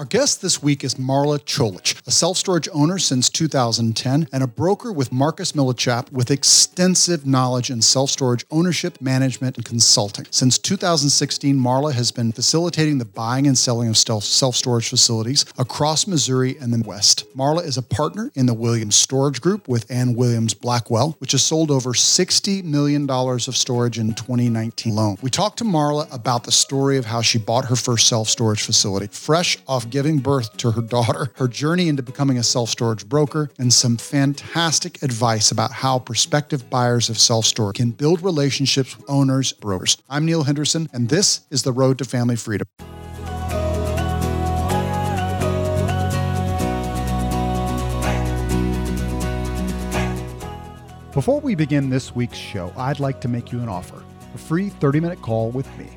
Our guest this week is Marla Cholich, a self storage owner since 2010 and a broker with Marcus Millichap with extensive knowledge in self storage ownership, management, and consulting. Since 2016, Marla has been facilitating the buying and selling of self storage facilities across Missouri and the West. Marla is a partner in the Williams Storage Group with Ann Williams Blackwell, which has sold over $60 million of storage in 2019 alone. We talked to Marla about the story of how she bought her first self storage facility, fresh off giving birth to her daughter, her journey into becoming a self storage broker, and some fantastic advice about how prospective buyers of self storage can build relationships with owners, brokers. I'm Neil Henderson, and this is The Road to Family Freedom. Before we begin this week's show, I'd like to make you an offer a free 30 minute call with me.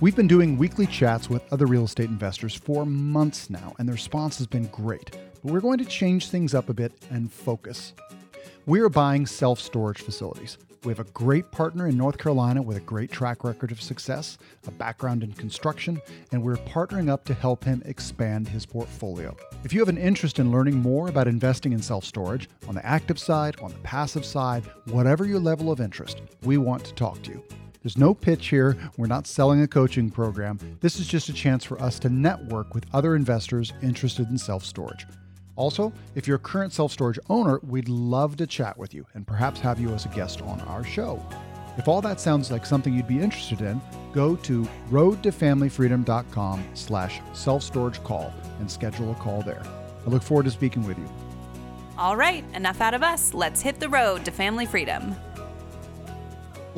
We've been doing weekly chats with other real estate investors for months now, and the response has been great. But we're going to change things up a bit and focus. We are buying self storage facilities. We have a great partner in North Carolina with a great track record of success, a background in construction, and we're partnering up to help him expand his portfolio. If you have an interest in learning more about investing in self storage, on the active side, on the passive side, whatever your level of interest, we want to talk to you. There's no pitch here. We're not selling a coaching program. This is just a chance for us to network with other investors interested in self storage. Also, if you're a current self storage owner, we'd love to chat with you and perhaps have you as a guest on our show. If all that sounds like something you'd be interested in, go to roadtofamilyfreedom.com slash self-storage call and schedule a call there. I look forward to speaking with you. All right, enough out of us. Let's hit the road to family freedom.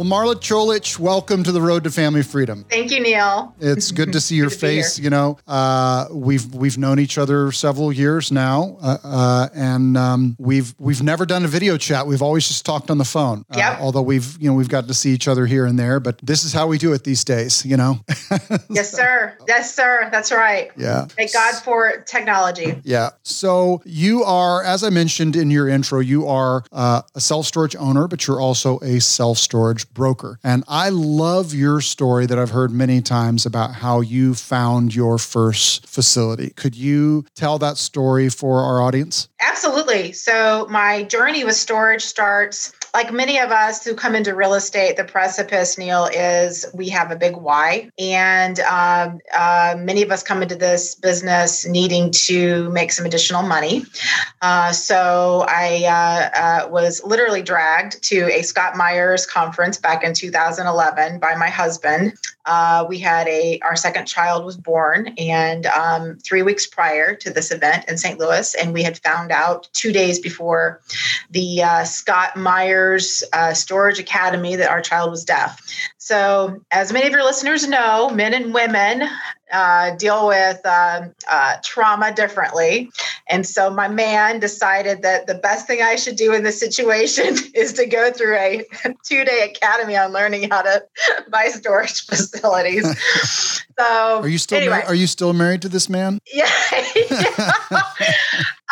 Well, Marla Cholich, welcome to the Road to Family Freedom. Thank you, Neil. It's good to see your face. You know, uh, we've we've known each other several years now, uh, uh, and um, we've we've never done a video chat. We've always just talked on the phone. Uh, yep. although we've you know we've got to see each other here and there, but this is how we do it these days. You know. yes, sir. Yes, sir. That's right. Yeah. Thank God for technology. Yeah. So you are, as I mentioned in your intro, you are uh, a self storage owner, but you're also a self storage broker. And I love your story that I've heard many times about how you found your first facility. Could you tell that story for our audience? Absolutely. So, my journey with storage starts like many of us who come into real estate, the precipice, Neil, is we have a big why. And um, uh, many of us come into this business needing to make some additional money. Uh, so I uh, uh was literally dragged to a Scott Meyers conference back in 2011 by my husband. Uh, we had a our second child was born, and um, three weeks prior to this event in St. Louis, and we had found out two days before the uh, Scott Meyers uh, Storage Academy that our child was deaf. So, as many of your listeners know, men and women uh, deal with um, uh, trauma differently. And so my man decided that the best thing I should do in this situation is to go through a two day academy on learning how to buy storage facilities. So are you still anyway. are you still married to this man? Yeah. yeah.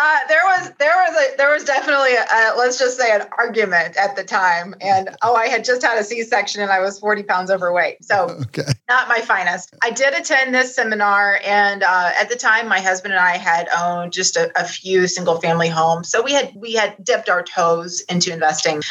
Uh, there was there was a there was definitely a, let's just say an argument at the time, and oh, I had just had a C section and I was forty pounds overweight, so okay. not my finest. I did attend this seminar, and uh, at the time, my husband and I had owned just a, a few single family homes, so we had we had dipped our toes into investing,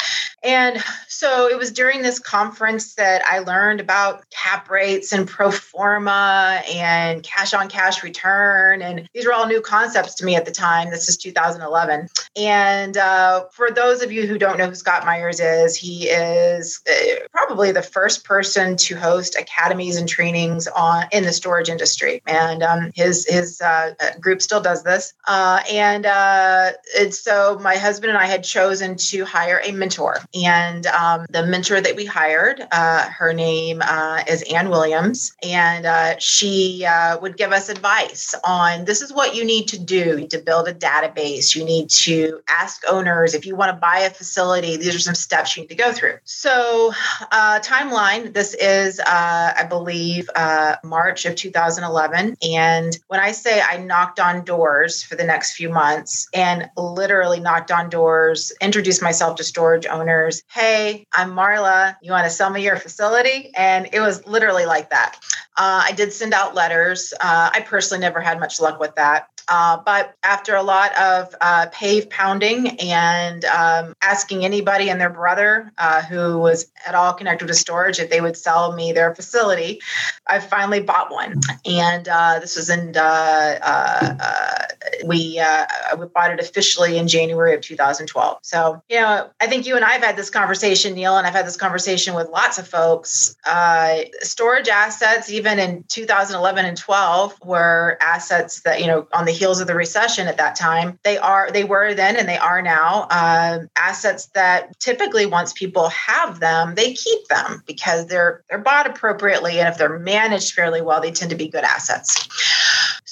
and so it was during this conference that I learned about cap rates and pro forma and cash on cash return, and these were all new concepts to me at the time this is 2011. And uh, for those of you who don't know who Scott Meyers is, he is uh, probably the first person to host academies and trainings on in the storage industry. And um, his his uh, group still does this. Uh, and, uh, and so my husband and I had chosen to hire a mentor. And um, the mentor that we hired, uh, her name is Ann Williams, and she would give us advice on this is what you need to do to build a database. You need to ask owners if you want to buy a facility. These are some steps you need to go through. So, uh, timeline this is, uh, I believe, uh, March of 2011. And when I say I knocked on doors for the next few months and literally knocked on doors, introduced myself to storage owners, hey, I'm Marla. You want to sell me your facility? And it was literally like that. Uh, I did send out letters. Uh, I personally never had much luck with that. Uh, but after a lot of uh, pave pounding and um, asking anybody and their brother uh, who was at all connected to storage if they would sell me their facility, I finally bought one. And uh, this was in, uh, uh, we, we bought it officially in January of 2012. So, you know, I think you and I have had this conversation, Neil, and I've had this conversation with lots of folks. storage assets, even in 2011 and 12, were assets that, you know, on the heels of the recession at that time. They are, they were then, and they are now uh, assets that typically once people have them, they keep them because they're they're bought appropriately, and if they're managed fairly well, they tend to be good assets.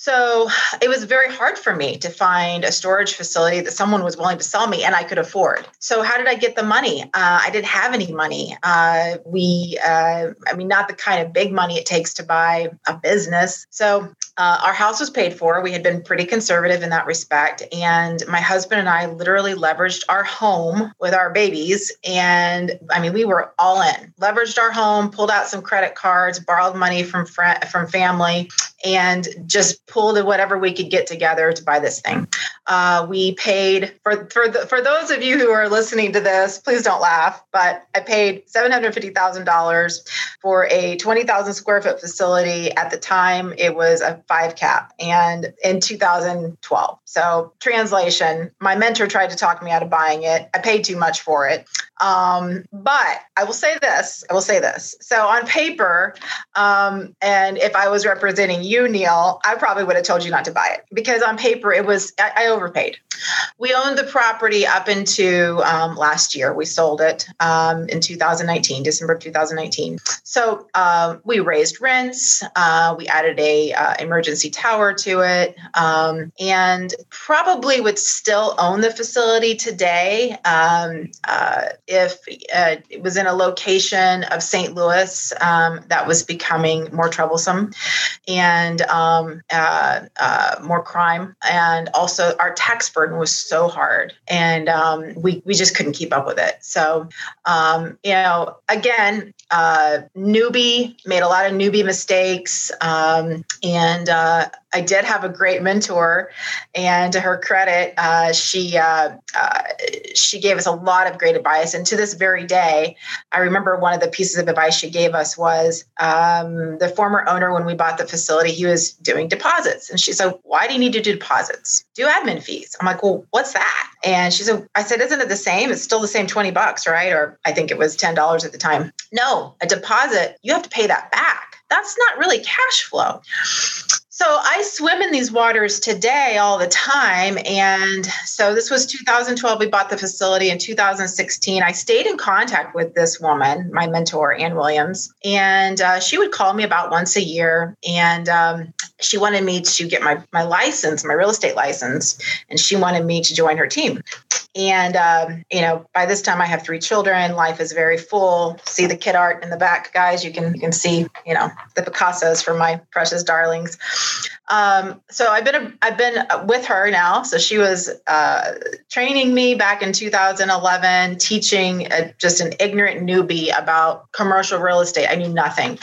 So it was very hard for me to find a storage facility that someone was willing to sell me and I could afford. So how did I get the money? Uh, I didn't have any money. Uh, we, uh, I mean, not the kind of big money it takes to buy a business. So uh, our house was paid for. We had been pretty conservative in that respect. And my husband and I literally leveraged our home with our babies. And I mean, we were all in, leveraged our home, pulled out some credit cards, borrowed money from, from family, and just pulled whatever we could get together to buy this thing. Uh, we paid for for the, for those of you who are listening to this, please don't laugh, but I paid seven hundred fifty thousand dollars for a twenty thousand square foot facility. At the time, it was a five cap, and in two thousand twelve. So translation, my mentor tried to talk me out of buying it. I paid too much for it. Um, but I will say this. I will say this. So on paper, um, and if I was representing you, Neil, I probably would have told you not to buy it because on paper it was I, I overpaid. We owned the property up into um, last year. We sold it um, in 2019, December of 2019. So uh, we raised rents. Uh, we added a uh, emergency tower to it, um, and probably would still own the facility today um, uh, if uh, it was in a location of St. Louis um, that was becoming more troublesome and um, uh, more crime, and also our tax burden was so hard, and um, we we just couldn't keep up with it. So, um, you know, again, uh, newbie made a lot of newbie mistakes, um, and uh, I did have a great mentor, and to her credit, uh, she uh, uh, she gave us a lot of great advice. And to this very day, I remember one of the pieces of advice she gave us was um, the former owner when we bought the facility, he was doing deposits, and she said, "Why do you need to do deposits? Do admin fees." I'm like, "Well, what's that?" And she said, "I said, isn't it the same? It's still the same twenty bucks, right? Or I think it was ten dollars at the time. No, a deposit, you have to pay that back." That's not really cash flow. So I swim in these waters today all the time. And so this was 2012. We bought the facility in 2016. I stayed in contact with this woman, my mentor, Ann Williams, and uh, she would call me about once a year. And um, she wanted me to get my, my license, my real estate license, and she wanted me to join her team. And, um, you know, by this time I have three children. Life is very full. See the kid art in the back, guys. You can, you can see, you know, the Picassos for my precious darlings. Um, so I've been, a, I've been with her now. So she was uh, training me back in 2011, teaching a, just an ignorant newbie about commercial real estate. I knew nothing.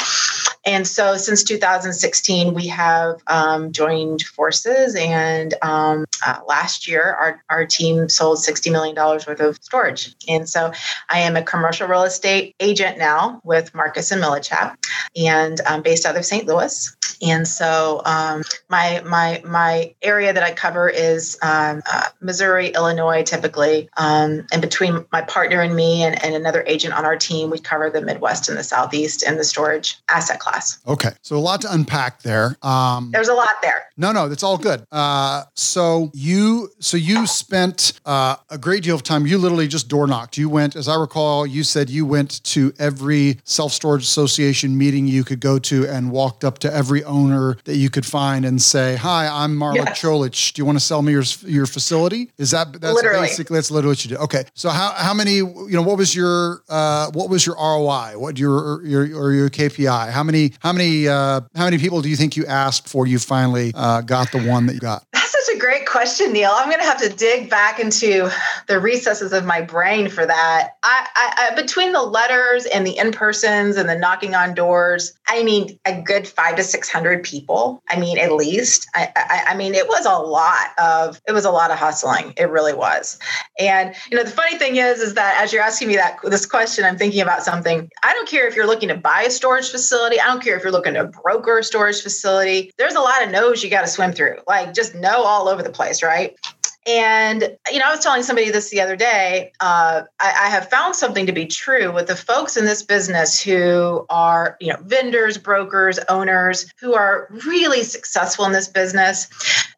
And so since 2016, we have um, joined forces. And um, uh, last year, our, our team sold $60 million worth of storage. And so I am a commercial real estate agent now with Marcus and Millichap and um, based out of St. Louis. And so um, my my my area that I cover is um, uh, Missouri, Illinois, typically. And between my partner and me and, and another agent on our team, we cover the Midwest and the Southeast and the storage asset class class. Okay. So a lot to unpack there. Um, There's a lot there. No, no, that's all good. Uh, so you, so you spent uh, a great deal of time. You literally just door knocked. You went, as I recall, you said you went to every self storage association meeting you could go to and walked up to every owner that you could find and say, "Hi, I'm Marla yes. Cholich. Do you want to sell me your your facility?" Is that that's literally. basically that's literally what you did? Okay. So how how many you know what was your uh, what was your ROI? What your your or your KPI? How many how many uh, how many people do you think you asked before you finally uh, got the one that you got? That's such a great question, Neil. I'm going to have to dig back into the recesses of my brain for that. I, I, I between the letters and the in persons and the knocking on doors, I mean, a good five to six hundred people. I mean, at least. I, I, I mean, it was a lot of it was a lot of hustling. It really was. And you know, the funny thing is, is that as you're asking me that this question, I'm thinking about something. I don't care if you're looking to buy a storage facility. I don't care if you're looking to broker a storage facility. There's a lot of no's you got to swim through. Like just no all over the place, right? And, you know, I was telling somebody this the other day. Uh, I, I, have found something to be true with the folks in this business who are, you know, vendors, brokers, owners who are really successful in this business.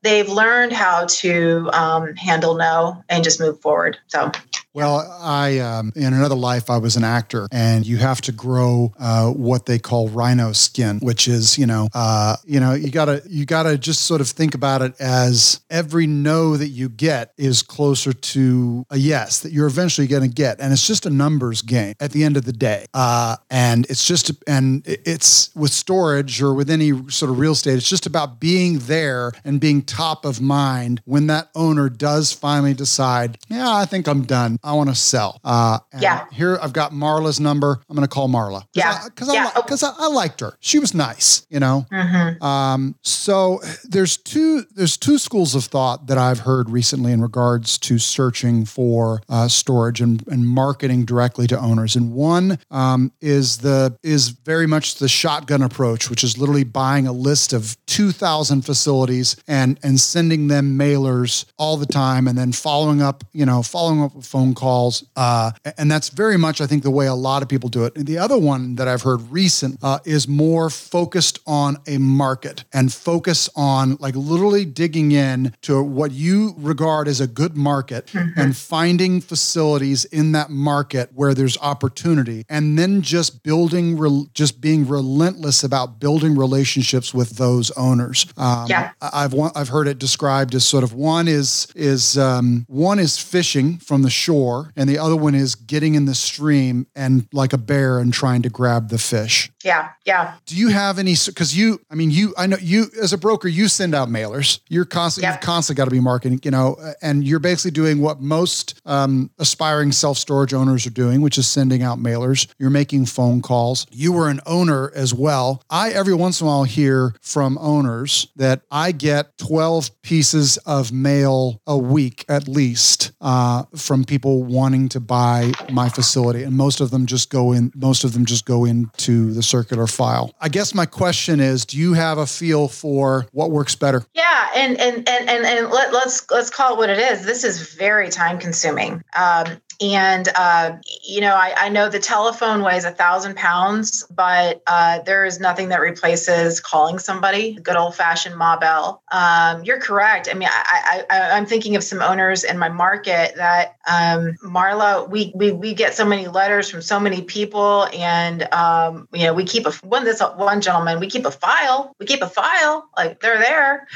They've learned how to um, handle no and just move forward. So, well, I um, in another life I was an actor, and you have to grow uh, what they call rhino skin, which is you know uh, you know you gotta you gotta just sort of think about it as every no that you get is closer to a yes that you're eventually going to get, and it's just a numbers game at the end of the day. Uh, and it's just and it's with storage or with any sort of real estate, it's just about being there and being top of mind when that owner does finally decide, yeah, I think I'm done. I want to sell. Uh, yeah. Here I've got Marla's number. I'm going to call Marla. Cause yeah. Because I, yeah. I, cause I, I, liked her. She was nice, you know? Mm-hmm. Um, so there's two, there's two schools of thought that I've heard recently in regards to searching for uh, storage and, and marketing directly to owners. And one um, is the, is very much the shotgun approach, which is literally buying a list of 2,000 facilities and, and sending them mailers all the time and then following up, you know, following up with phone calls. Uh, and that's very much, I think, the way a lot of people do it. And the other one that I've heard recent uh, is more focused on a market and focus on like literally digging in to what you regard as a good market mm-hmm. and finding facilities in that market where there's opportunity and then just building, re- just being relentless about building relationships with those owners. Um, yeah. I've, I've heard it described as sort of one is, is um, one is fishing from the shore, and the other one is getting in the stream and like a bear and trying to grab the fish. Yeah, yeah. Do you have any? Because you, I mean, you, I know you as a broker, you send out mailers. You're constantly, yep. you've constantly got to be marketing, you know, and you're basically doing what most um, aspiring self storage owners are doing, which is sending out mailers. You're making phone calls. You were an owner as well. I every once in a while hear from owners that I get 12 pieces of mail a week at least uh, from people wanting to buy my facility, and most of them just go in. Most of them just go into the circular file. I guess my question is, do you have a feel for what works better? Yeah, and and and and, and let, let's let's call it what it is. This is very time consuming. Um, and uh, you know I, I, know the telephone weighs a thousand pounds but uh, there is nothing that replaces calling somebody good old-fashioned ma bell. Um, you're correct. I mean I, I, am thinking of some owners in my market that um, marla we, we we get so many letters from so many people and um, you know we keep a one this one gentleman we keep a file we keep a file like they're there.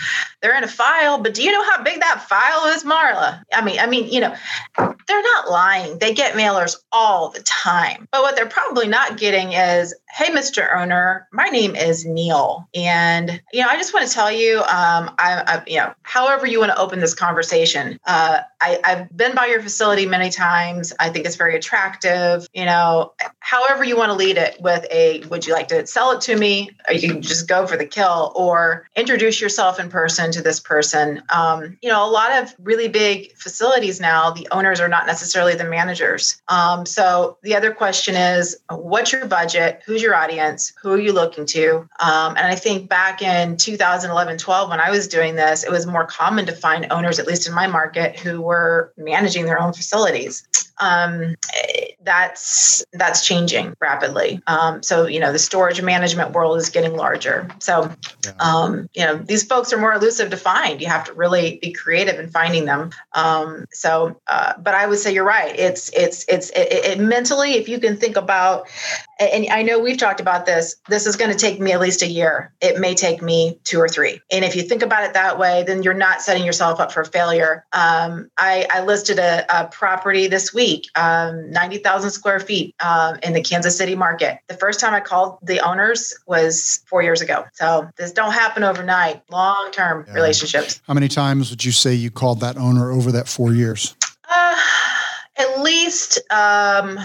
They're in a file but do you know how big that file is marla? I mean i mean you know they're not lying lying. They get mailers all the time. But what they're probably not getting is, hey, Mr. Owner, my name is Neil. And, you know, I just want to tell you, um, I, I, you know, however you want to open this conversation, uh, I, I've been by your facility many times. I think it's very attractive. You know, however you want to lead it with a, would you like to sell it to me? Or you can just go for the kill or introduce yourself in person to this person. Um, you know, a lot of really big facilities now, the owners are not necessarily the managers. Um, so the other question is, what's your budget? Who's your audience? Who are you looking to? Um, and I think back in 2011, 12, when I was doing this, it was more common to find owners, at least in my market, who were managing their own facilities. Um, that's that's changing rapidly. Um, so you know the storage management world is getting larger. So um, you know these folks are more elusive to find. You have to really be creative in finding them. Um, so, uh, but I would say you're right. It's it's it's it, it, mentally if you can think about, and I know we've talked about this. This is going to take me at least a year. It may take me two or three. And if you think about it that way, then you're not setting yourself up for failure. Um, I, I, listed a, a, property this week, um, 90,000 square feet um, in the Kansas City market. The first time I called the owners was four years ago. So this don't happen overnight. Long term yeah. relationships. How many times would you say you called that owner over that four years? Uh, at least um,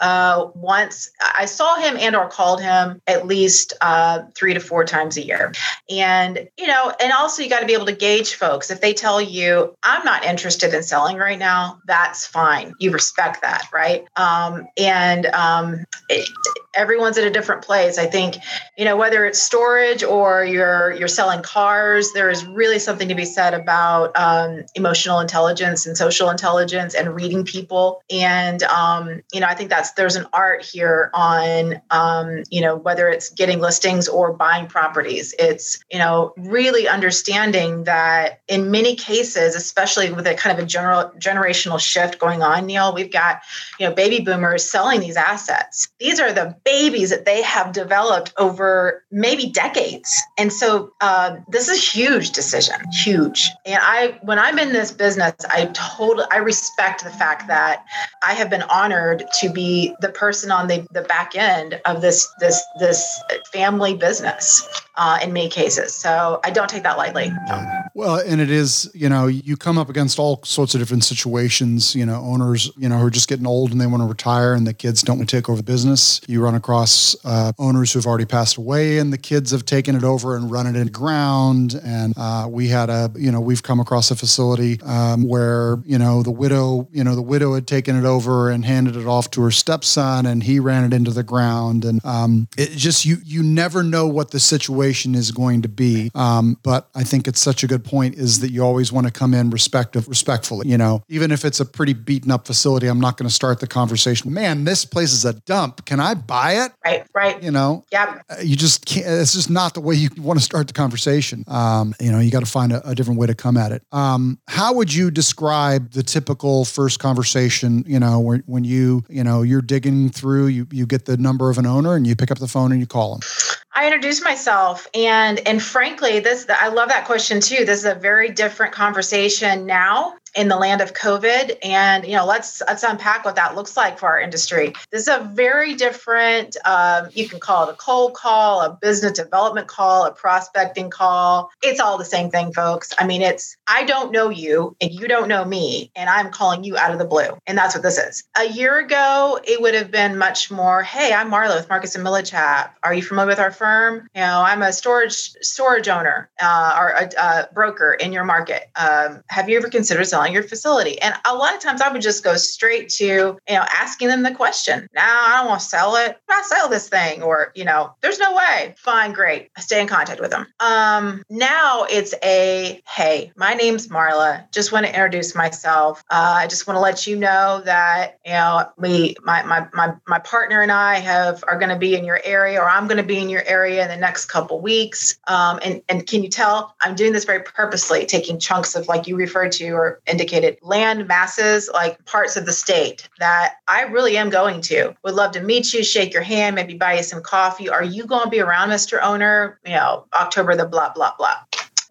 uh, once i saw him and or called him at least uh, three to four times a year. And you know and also you got to be able to gauge folks. If they tell you i'm not interested in selling right now that's fine. You respect that right? Um, and um, it, everyone's at a different place. I think you know whether it's storage or you're you're selling cars there is really something to be said about um, emotional intelligence and social intelligence and reading people. And um, you know i think that's there's an art here on um, you know whether it's getting listings or buying properties. It's you know really understanding that in many cases especially with a kind of a general generational shift going on neil we've got you know baby boomers selling these assets. These are the babies that they have developed over maybe decades and so uh, this is a huge decision huge and i when i'm in this business i totally i respect the fact that i have been honored to be the person on the, the back end of this this this family business uh, in many cases. So I don't take that lightly. Well, and it is, you know, you come up against all sorts of different situations, you know, owners, you know, who are just getting old and they want to retire and the kids don't want to take over the business. You run across uh, owners who've already passed away and the kids have taken it over and run it in ground. And uh, we had a, you know, we've come across a facility um, where, you know, the widow, you know, the widow had taken it over and handed it off to her stepson and he ran it into the ground. And um, it just, you, you never know what the situation situation is going to be. Um, but I think it's such a good point is that you always want to come in respective, respectfully. You know, even if it's a pretty beaten up facility, I'm not going to start the conversation. Man, this place is a dump. Can I buy it? Right, right. You know, yeah. Uh, you just can't. It's just not the way you want to start the conversation. Um, you know, you got to find a, a, different way to come at it. Um, how would you describe the typical first conversation? You know, when, when you you know you're digging through, you you get the number of an owner and you pick up the phone and you call them. I introduce myself and and frankly this I love that question too. This is a very different conversation now in the land of COVID. And you know, let's let's unpack what that looks like for our industry. This is a very different. Um, you can call it a cold call, a business development call, a prospecting call. It's all the same thing, folks. I mean, it's I don't know you and you don't know me, and I'm calling you out of the blue, and that's what this is. A year ago, it would have been much more. Hey, I'm Marla with Marcus and Millichap. Are you familiar with our firm? You know, I'm a storage storage owner uh, or a, a, broker in your market. Um, have you ever considered selling? your facility. And a lot of times I would just go straight to, you know, asking them the question. Now nah, I don't want to sell it. I sell this thing. Or, you know, there's no way. Fine, great. I stay in contact with them. Um, now it's a, hey, my name's Marla. Just want to introduce myself. Uh, I just want to let you know that, you know, we, my, my, my, my partner and I have, are going to be in your area or I'm going to be in your area in the next couple weeks. Um, and, and can you tell I'm doing this very purposely, taking chunks of like you referred to or indicated land masses, like parts of the state that I really am going to. Would love to meet you, shake your hand, maybe buy you some coffee. Are you going to be around, Mr. Owner? You know, October the blah, blah, blah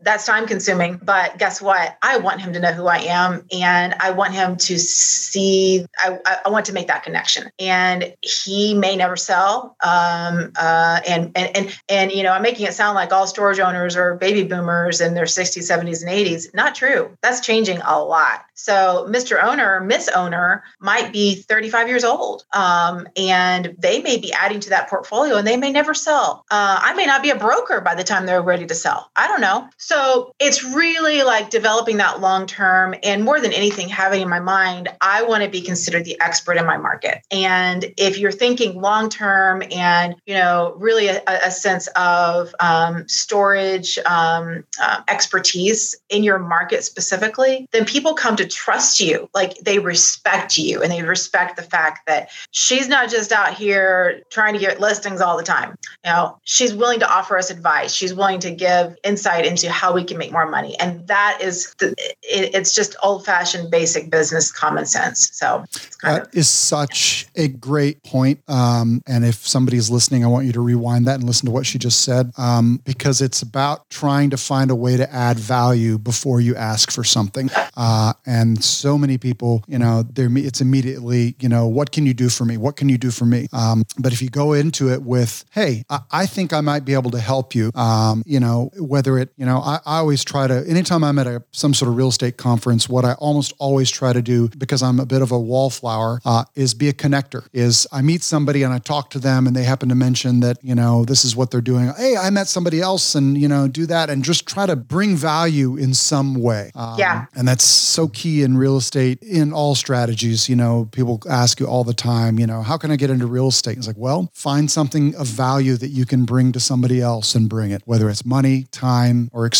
that's time consuming. But guess what? I want him to know who I am and I want him to see, I, I want to make that connection. And he may never sell. Um, uh, and, and, and, and, you know, I'm making it sound like all storage owners are baby boomers in their 60s, 70s, and 80s. Not true. That's changing a lot. So Mr. Owner, Miss Owner might be 35 years old. Um, and they may be adding to that portfolio and they may never sell. Uh, I may not be a broker by the time they're ready to sell. I don't know. So So it's really like developing that long term and more than anything, having in my mind, I want to be considered the expert in my market. And if you're thinking long term and, you know, really a, a sense of um, storage um, uh, expertise in your market specifically, then people come to trust you. Like they respect you and they respect the fact that she's not just out here trying to get listings all the time. You know, she's willing to offer us advice. She's willing to give insight into how we can make more money. And that is, the, it, it's just old fashioned basic business common sense. So that of- is such a great point. Um, and if somebody's listening, I want you to rewind that and listen to what she just said um, because it's about trying to find a way to add value before you ask for something. Uh, and so many people, you know, they're, it's immediately, you know, what can you do for me? What can you do for me? Um, but if you go into it with, hey, I, I think I might be able to help you, um, you know, whether it, you know, I, I always try to, anytime I'm at a, some sort of real estate conference, what I almost always try to do, because I'm a bit of a wallflower, uh, is be a connector. Is I meet somebody and I talk to them and they happen to mention that, you know, this is what they're doing. Hey, I met somebody else and, you know, do that and just try to bring value in some way. Um, yeah. And that's so key in real estate in all strategies. You know, people ask you all the time, you know, how can I get into real estate? It's like, well, find something of value that you can bring to somebody else and bring it, whether it's money, time, or experience.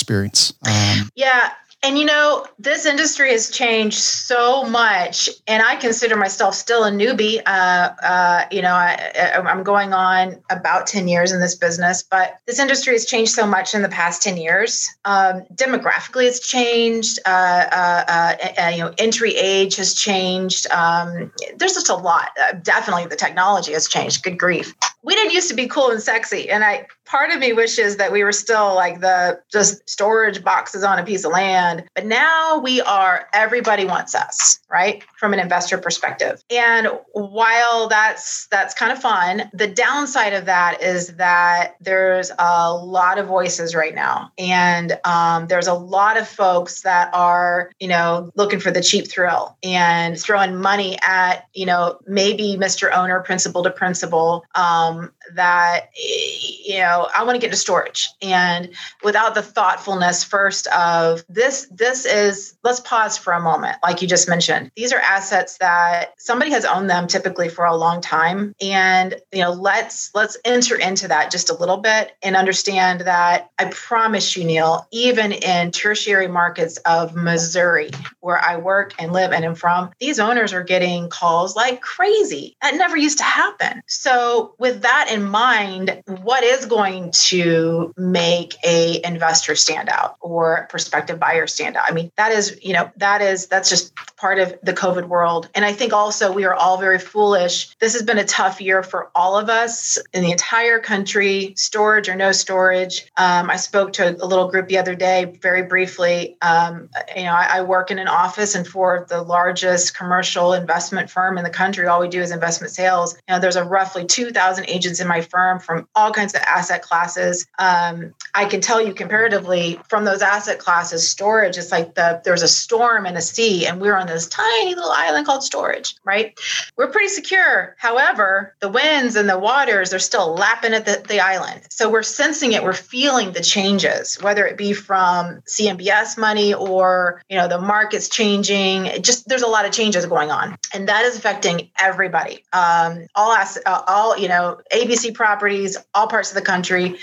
Um, yeah. And you know, this industry has changed so much, and I consider myself still a newbie. Uh, uh, you know, I, am going on about 10 years in this business, but this industry has changed so much in the past 10 years. Um, demographically, it's changed. Uh, uh, uh you know, entry age has changed. Um, there's just a lot. Uh, definitely, the technology has changed. Good grief. We didn't used to be cool and sexy, and I part of me wishes that we were still like the just storage boxes on a piece of land but now we are, everybody wants us, right? From an investor perspective. And while that's that's kind of fun, the downside of that is that there's a lot of voices right now. And um, there's a lot of folks that are, you know, looking for the cheap thrill and throwing money at, you know, maybe Mr. Owner, principal to principal, um, that, you know, I want to get into storage. And without the thoughtfulness first of this, this is let's pause for a moment like you just mentioned these are assets that somebody has owned them typically for a long time. And you know let's let's enter into that just a little bit and understand that i promise you neil even in tertiary markets of missouri where i work and live and am from these owners are getting calls like crazy. That never used to happen. So with that in mind what is going to make a investor stand out or prospective buyer stand out. I mean, that is, you know, that is, that's just part of the COVID world. And I think also we are all very foolish. This has been a tough year for all of us in the entire country, storage or no storage. Um, I spoke to a little group the other day, very briefly. Um, you know, I, I work in an office and for the largest commercial investment firm in the country, all we do is investment sales. You know, there's a roughly 2,000 agents in my firm from all kinds of asset classes. Um, I can tell you comparatively from those asset classes, storage it's like the there's a storm and a sea, and we're on this tiny little island called storage, right? We're pretty secure. However, the winds and the waters are still lapping at the, the island. So we're sensing it, we're feeling the changes, whether it be from CMBS money or you know the market's changing. It just there's a lot of changes going on, and that is affecting everybody. Um, all ass, uh, all you know, ABC properties, all parts of the country.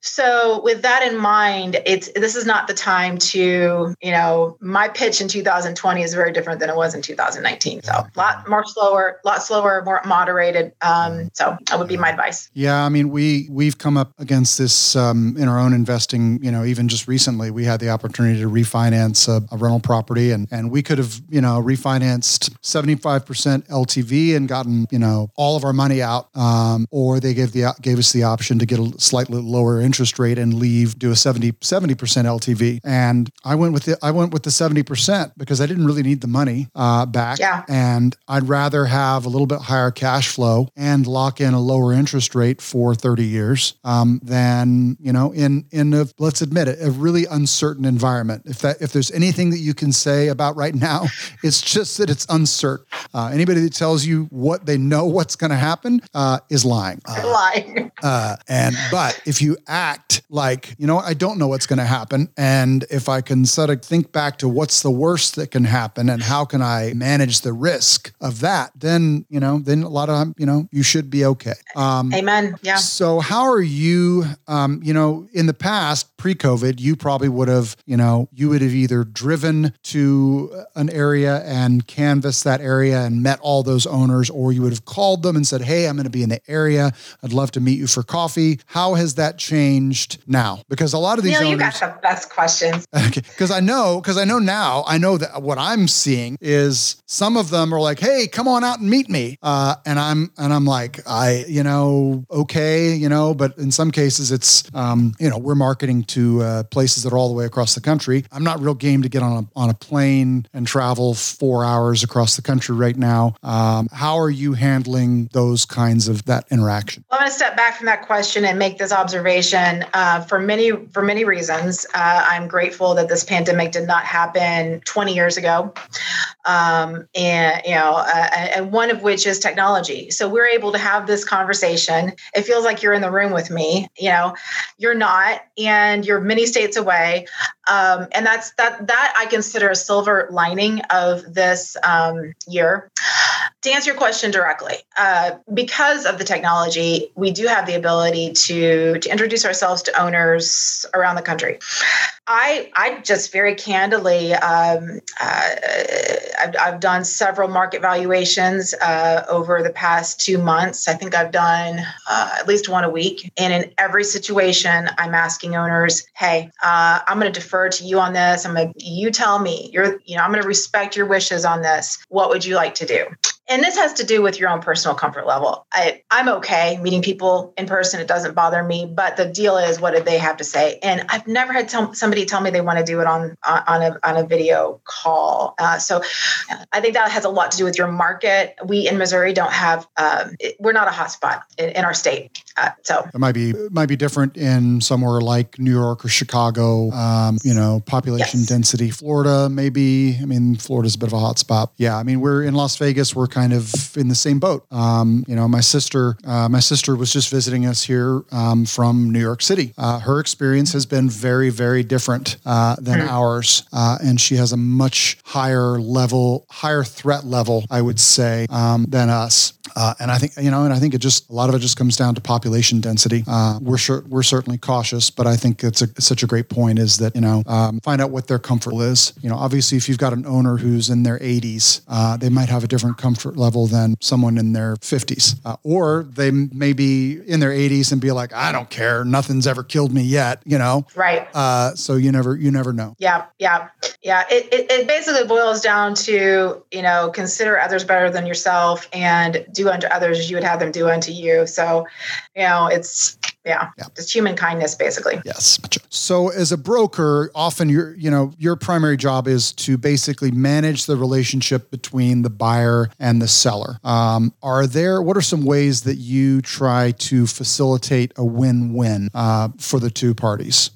So with that in mind, it's this is not the time to you know, my pitch in 2020 is very different than it was in 2019. So a lot more slower, a lot slower, more moderated. Um, so that would be my advice. Yeah, I mean, we we've come up against this um, in our own investing. You know, even just recently, we had the opportunity to refinance a, a rental property, and and we could have you know refinanced 75% LTV and gotten you know all of our money out, um, or they gave the gave us the option to get a slightly lower interest rate and leave, do a 70 70% LTV, and I went with the I went with the 70% because I didn't really need the money uh, back. Yeah. And I'd rather have a little bit higher cash flow and lock in a lower interest rate for 30 years um, than, you know, in, in a, let's admit it, a really uncertain environment. If that, if there's anything that you can say about right now, it's just that it's uncertain. Uh, anybody that tells you what they know what's going to happen uh, is lying. Uh, lying. Uh, and but if you act like you know, I don't know what's going to happen, and if I can sort of think back to what's the worst that can happen and how can I manage the risk of that, then you know, then a lot of time, you know, you should be okay. Um, Amen. Yeah. So how are you? Um, you know, in the past, pre-COVID, you probably would have, you know, you would have either driven to an area and canvassed that area and met all those owners, or you would have called them and said, "Hey, I'm going to be in the area. I'd love to meet you for coffee." How has that changed now? Because a lot of these Neil, owners, you got the best questions. Okay, because I know, because I know now, I know that what I'm seeing is some of them are like, "Hey, come on out and meet me," uh, and I'm and I'm like, I, you know, okay, you know, but in some cases, it's, um, you know, we're marketing to uh, places that are all the way across the country. I'm not real game to get on a on a plane and travel four hours across the country right now. Um, how are you handling those kinds of that interaction? Well, I'm going to step back from that question and make this observation. Uh, for many for many reasons, uh, I'm grateful that this pandemic did not happen 20 years ago, um, and you know, uh, and one of which is technology. So we're able to have this conversation. It feels like you're in the room with me. You know, you're not, and you're many states away, um, and that's that. That I consider a silver lining of this um, year. To answer your question directly, uh, because of the technology, we do have the ability to to introduce ourselves to owners around the country. I I just very candidly, um, uh, I've, I've, done several market valuations uh, over the past two months. I think I've done uh, at least one a week, and in every situation, I'm asking owners, "Hey, uh, I'm going to defer to you on this. I'm going to you tell me. You're you know I'm going to respect your wishes on this. What would you like to do?" And this has to do with your own personal comfort level. I, I'm okay meeting people in person; it doesn't bother me. But the deal is, what did they have to say? And I've never had tell, somebody tell me they want to do it on on a on a video call. Uh, so, I think that has a lot to do with your market. We in Missouri don't have um, we're not a hotspot in, in our state. Uh, so it might be it might be different in somewhere like New York or Chicago. Um, you know, population yes. density. Florida, maybe. I mean, Florida's a bit of a hotspot. Yeah, I mean, we're in Las Vegas. We're kind of in the same boat. Um, you know, my sister, uh, my sister was just visiting us here um, from New York City. Uh, her experience has been very, very different uh, than mm-hmm. ours, uh, and she has a much higher level, higher threat level, I would say, um, than us. Uh, and I think you know, and I think it just a lot of it just comes down to population density. Uh, we're sure we're certainly cautious, but I think it's, a, it's such a great point is that you know um, find out what their comfort is. You know, obviously, if you've got an owner who's in their 80s, uh, they might have a different comfort level than someone in their 50s, uh, or they may be in their 80s and be like, I don't care, nothing's ever killed me yet. You know, right? Uh, so you never you never know. Yeah, yeah, yeah. It, it it basically boils down to you know consider others better than yourself and do unto others as you would have them do unto you. So, you know, it's yeah, yeah. just human kindness basically. Yes. So as a broker, often your you know, your primary job is to basically manage the relationship between the buyer and the seller. Um, are there what are some ways that you try to facilitate a win-win uh, for the two parties?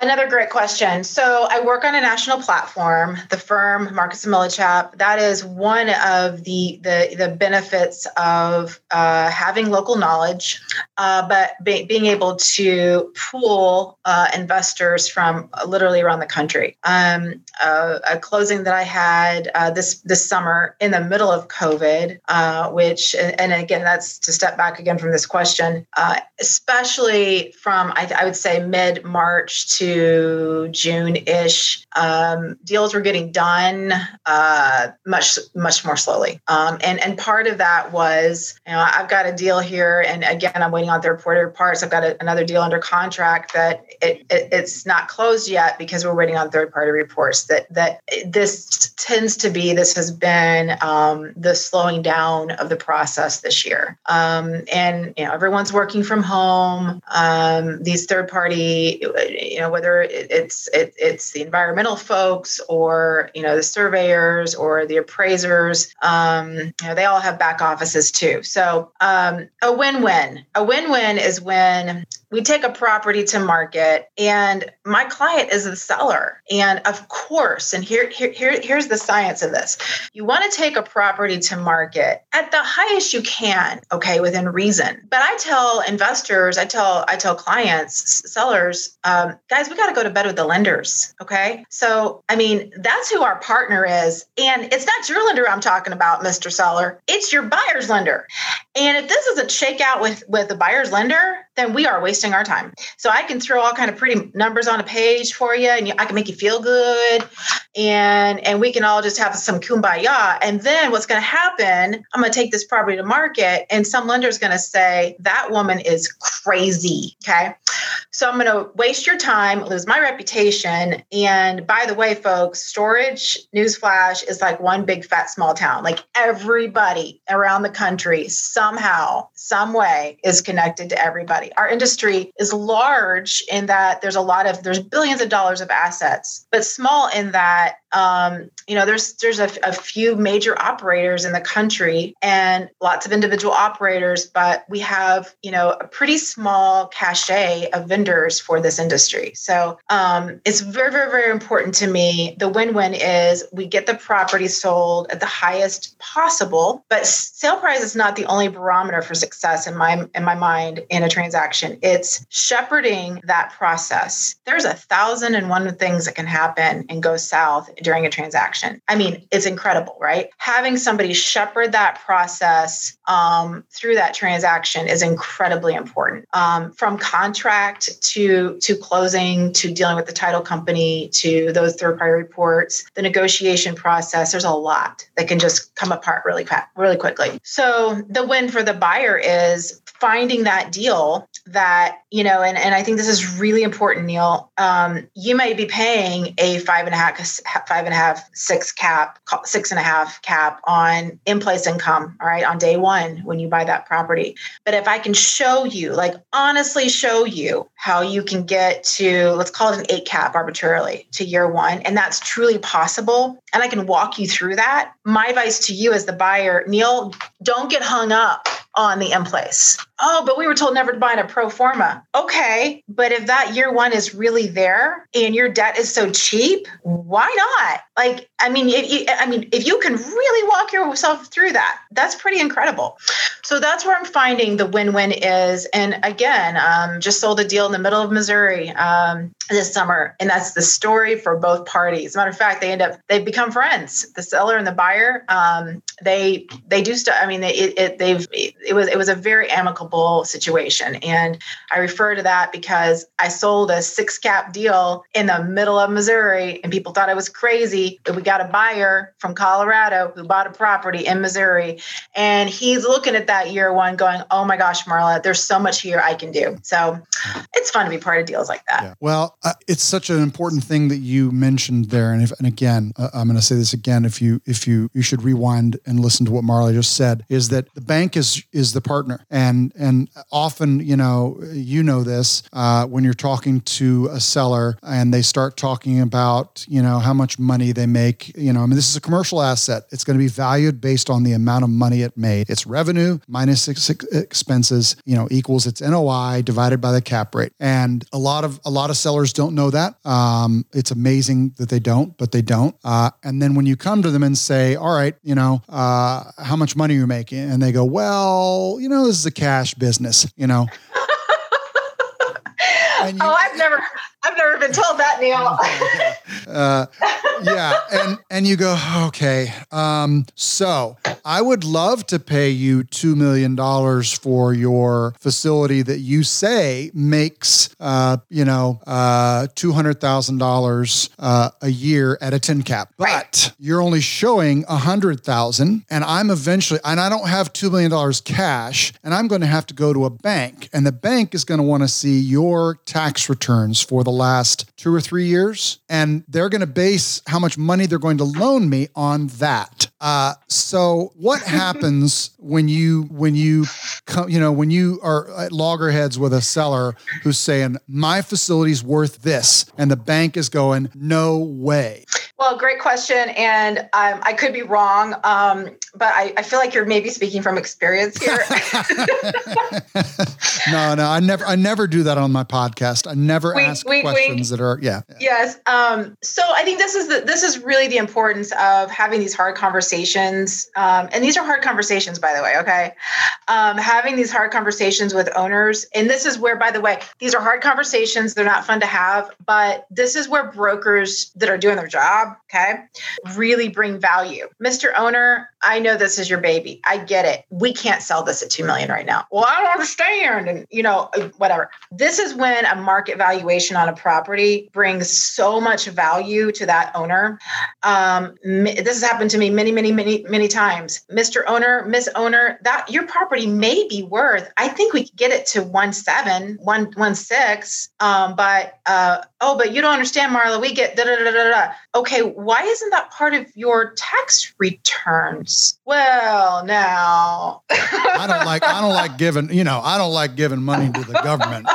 Another great question. So I work on a national platform, the firm Marcus and Millichap. That is one of the the, the benefits of uh, having local knowledge, uh, but be, being able to pool uh, investors from literally around the country. Um, a closing that I had uh, this this summer in the middle of COVID, uh, which and again that's to step back again from this question, uh, especially from I, I would say mid March to June ish, um, deals were getting done uh, much much more slowly. Um, and and part of that was, you know, I've got a deal here, and again, I'm waiting on third party parts. I've got a, another deal under contract that it, it, it's not closed yet because we're waiting on third party reports. That that this tends to be this has been um, the slowing down of the process this year. Um, and you know, everyone's working from home. Um, these third party, you know whether it's it, it's the environmental folks or you know the surveyors or the appraisers. Um, you know, they all have back offices too. So um, a win-win. A win-win is when and we take a property to market and my client is the seller. And of course, and here, here, here here's the science of this. You want to take a property to market at the highest you can, okay, within reason. But I tell investors, I tell, I tell clients, sellers, um, guys, we got to go to bed with the lenders. Okay. So, I mean, that's who our partner is. And it's not your lender I'm talking about, Mr. Seller. It's your buyer's lender. And if this doesn't shake out with, with the buyer's lender, then we are wasting our time. So I can throw all kind of pretty numbers on a page for you and I can make you feel good and and we can all just have some kumbaya. And then what's going to happen, I'm going to take this property to market and some lender is going to say that woman is crazy, okay? So I'm going to waste your time, lose my reputation. And by the way, folks, storage newsflash is like one big fat small town. Like everybody around the country somehow, some way is connected to everybody. Our industry is large in that there's a lot of there's billions of dollars of assets, but small in that um, you know there's there's a, a few major operators in the country and lots of individual operators, but we have you know a pretty small cachet of vendors for this industry. So um, it's very very very important to me. The win-win is we get the property sold at the highest possible, but sale price is not the only barometer for success in my in my mind in a transaction. It's shepherding that process. There's a thousand and one things that can happen and go south during a transaction. I mean, it's incredible, right? Having somebody shepherd that process um, through that transaction is incredibly important. Um, from contract to to closing to dealing with the title company to those third party reports, the negotiation process. There's a lot that can just come apart really really quickly. So the win for the buyer is finding that deal that you know and, and i think this is really important neil. Um, you might be paying a five and a half five and a half six cap six and a half cap on in place income all right on day one when you buy that property. But if i can show you like honestly show you how you can get to let's call it an eight cap arbitrarily to year one and that's truly possible and i can walk you through that my advice to you as the buyer neil don't get hung up on the in place. Oh, but we were told never to buy in a pro forma. Okay, but if that year one is really there and your debt is so cheap, why not? Like, I mean, if you, I mean, if you can really walk yourself through that, that's pretty incredible. So that's where I'm finding the win-win is. And again, um, just sold a deal in the middle of Missouri um, this summer, and that's the story for both parties. Matter of fact, they end up they've become friends. The seller and the buyer, um, they they do stuff. I mean, they, it, it, they've it was it was a very amicable situation, and I refer to that because I sold a six cap deal in the middle of Missouri, and people thought I was crazy. We got a buyer from Colorado who bought a property in Missouri, and he's looking at that year one, going, "Oh my gosh, Marla, there's so much here I can do." So it's fun to be part of deals like that. Yeah. Well, uh, it's such an important thing that you mentioned there, and if and again, uh, I'm going to say this again. If you if you you should rewind and listen to what Marla just said, is that the bank is is the partner. And and often, you know, you know this uh, when you're talking to a seller and they start talking about, you know, how much money they make. You know, I mean, this is a commercial asset. It's going to be valued based on the amount of money it made. Its revenue minus its expenses, you know, equals its NOI divided by the cap rate. And a lot of a lot of sellers don't know that. Um, it's amazing that they don't, but they don't. Uh, and then when you come to them and say, "All right, you know, uh, how much money you're making," and they go, "Well." you know, this is a cash business, you know. You, oh, I've never, I've never been told that, Neil. uh, yeah, and and you go, okay. Um, so I would love to pay you two million dollars for your facility that you say makes, uh, you know, uh, two hundred thousand uh, dollars a year at a ten cap, but right. you're only showing a hundred thousand, and I'm eventually, and I don't have two million dollars cash, and I'm going to have to go to a bank, and the bank is going to want to see your tax returns for the last two or three years, and they're going to base how much money they're going to loan me on that. Uh, so what happens when you when you come you know when you are at loggerheads with a seller who's saying my facility's worth this and the bank is going no way Well, great question, and um, I could be wrong, um, but I, I, feel like you're maybe speaking from experience here. no, no, I never, I never do that on my podcast. I never wink, ask wink, questions wink. that are, yeah. yeah. Yes. Um, so I think this is the, this is really the importance of having these hard conversations, um, and these are hard conversations, by the way. Okay, um, having these hard conversations with owners, and this is where, by the way, these are hard conversations. They're not fun to have, but this is where brokers that are doing their job okay, really bring value. Mr. Owner, I know this is your baby. I get it. We can't sell this at 2 million right now. Well, I don't understand. And, you know, whatever. This is when a market valuation on a property brings so much value to that owner. Um, this has happened to me many, many, many, many times. Mr. Owner, Miss Owner, that your property may be worth, I think we could get it to one seven, one, one six. Um, but, uh, oh, but you don't understand, Marla. We get da da da da da. Okay, why isn't that part of your tax returns? Well, now I don't like I don't like giving, you know, I don't like giving money to the government.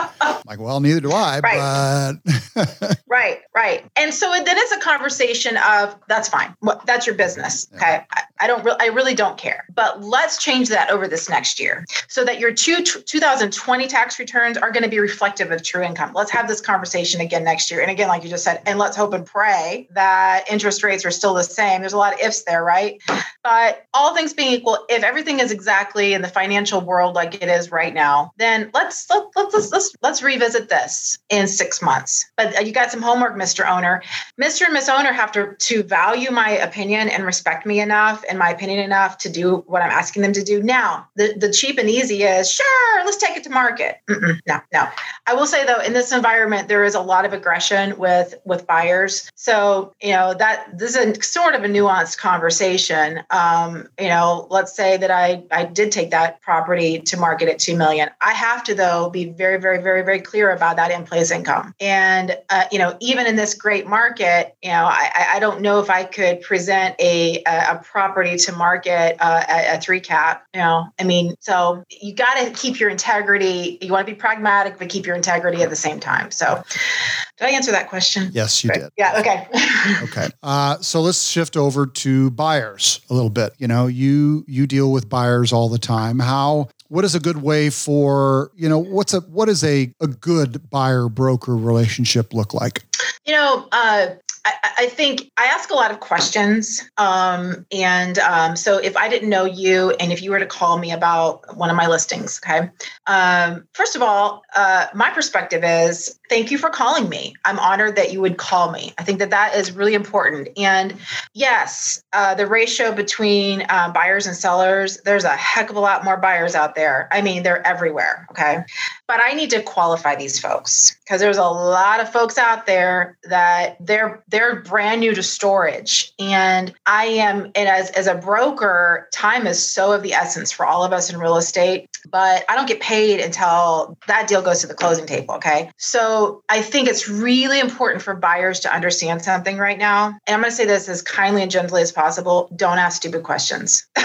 like, well, neither do I, right. but Right, right. And so then it's a conversation of that's fine. That's your business. Okay. I, I don't really I really don't care. But let's change that over this next year so that your two, 2020 tax returns are going to be reflective of true income. Let's have this conversation again next year. And again, like you just said, and let's hope and pray that interest rates are still the same. There's a lot of ifs there, right? But all things being equal, if everything is exactly in the financial world like it is right now, then let's let, let's let's let's, let's revisit this in 6 months. But you got some homework, Mr. Owner. Mr. and Miss Owner have to to value my opinion and respect me enough and my opinion enough to do what I'm asking them to do. Now, the, the cheap and easy is sure, let's take it to market. Mm-mm, no, no. I will say though, in this environment, there is a lot of aggression with with buyers. So you know that this is a sort of a nuanced conversation. Um, you know, let's say that I I did take that property to market at two million. I have to though be very very very very clear about that in place income. And uh, you know, even in this great market, you know, I, I don't know if I could present a a, a property to market uh, at a three cap. You know, I mean, so you got to keep your integrity. You want to be pragmatic, but keep your integrity at the same time. So, did I answer that question? Yes, you did. Yeah. Okay. okay. Uh, so let's shift over to buyers a little bit. You know, you you deal with buyers all the time. How what is a good way for you know what's a what is a a good buyer broker relationship look like? You know, uh, I, think I ask a lot of questions. Um, and um, so if I didn't know you and if you were to call me about one of my listings, okay, um, first of all, uh, my perspective is thank you for calling me. I'm honored that you would call me. I think that that is really important. And yes, uh, the ratio between uh, buyers and sellers, there's a heck of a lot more buyers out there. I mean, they're everywhere. Okay. But I need to qualify these folks because there's a lot of folks out there that they're they're brand new to storage. And I am, and as, as a broker, time is so of the essence for all of us in real estate, but I don't get paid until that deal goes to the closing table. Okay. So I think it's really important for buyers to understand something right now. And I'm going to say this as kindly and gently as possible. Don't ask stupid questions.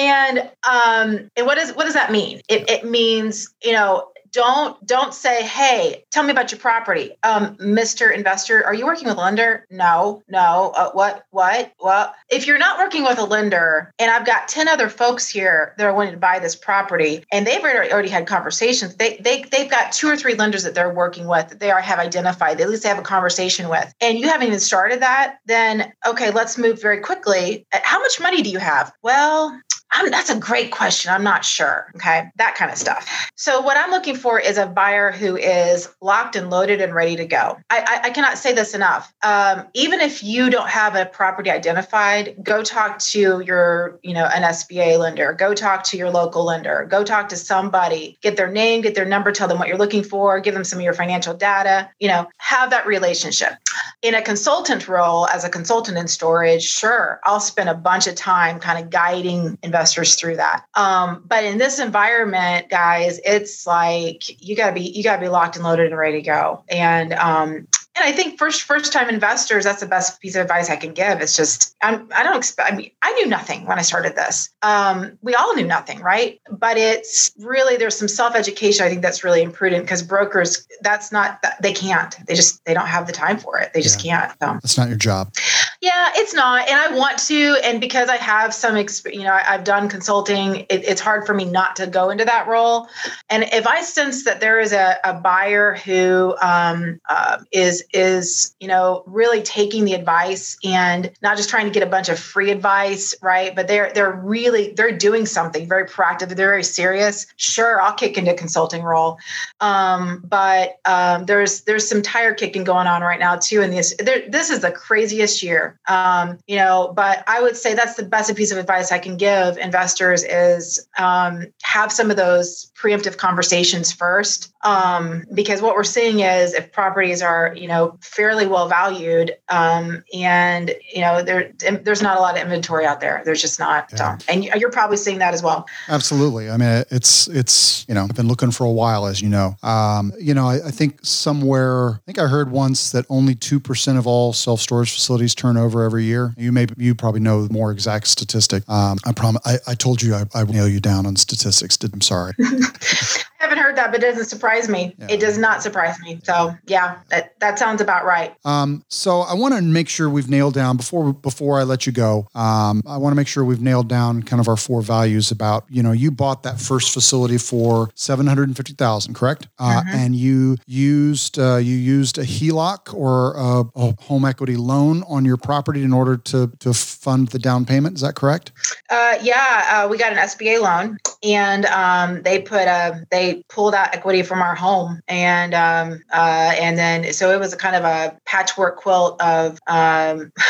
and um and what does what does that mean? It, it means you know don't don't say hey tell me about your property. Um mr investor are you working with a lender? No no. Uh, what what? Well if you're not working with a lender and i've got 10 other folks here that are wanting to buy this property and they've already already had conversations they, they they've got two or three lenders that they're working with that they are have identified at least they have a conversation with and you haven't even started that then okay let's move very quickly. How much money do you have? Well I'm, that's a great question. I'm not sure. Okay. That kind of stuff. So, what I'm looking for is a buyer who is locked and loaded and ready to go. I, I, I cannot say this enough. Um, even if you don't have a property identified, go talk to your, you know, an SBA lender, go talk to your local lender, go talk to somebody, get their name, get their number, tell them what you're looking for, give them some of your financial data, you know, have that relationship. In a consultant role, as a consultant in storage, sure, I'll spend a bunch of time kind of guiding investors investors through that. Um, but in this environment, guys, it's like you gotta be you gotta be locked and loaded and ready to go. And um, and I think first first time investors, that's the best piece of advice I can give. It's just I'm I don't expect. I mean, I knew nothing when I started this. Um, we all knew nothing, right? But it's really there's some self education. I think that's really imprudent because brokers that's not they can't. They just they don't have the time for it. They just yeah. can't. So. That's not your job. Yeah, it's not, and I want to, and because I have some, exp- you know, I, have done consulting. It, it's hard for me not to go into that role. And if I sense that there is a, a buyer who um, uh, is is you know really taking the advice and not just trying to get a bunch of free advice, right? But they're they're really they're doing something very proactive. They're very serious. Sure, I'll kick into consulting role, um, but um, there's there's some tire kicking going on right now too. and this, this is the craziest year um, you know, but I would say that's the best piece of advice I can give investors is um, have some of those preemptive conversations first, um, because what we're seeing is if properties are, you know, fairly well valued, um, and you know, there there's not a lot of inventory out there. There's just not, yeah. and you're probably seeing that as well. Absolutely. I mean, it's it's you know, I've been looking for a while, as you know. Um, you know, I, I think somewhere, I think I heard once that only two percent of all self storage facilities turn over every year. You may you probably know the more exact statistic. Um, I promise. I, I told you I, I nail you down on statistics. I'm sorry. Haven't heard that, but it doesn't surprise me. Yeah. It does not surprise me. So yeah, that, that sounds about right. Um, so I want to make sure we've nailed down before before I let you go. Um, I want to make sure we've nailed down kind of our four values about you know you bought that first facility for seven hundred and fifty thousand, correct? Uh, mm-hmm. And you used uh, you used a HELOC or a, a, home equity loan on your property in order to to fund the down payment. Is that correct? Uh, yeah, uh, we got an SBA loan, and um, they put a they pulled out equity from our home, and um, uh, and then so it was a kind of a patchwork quilt of. Um,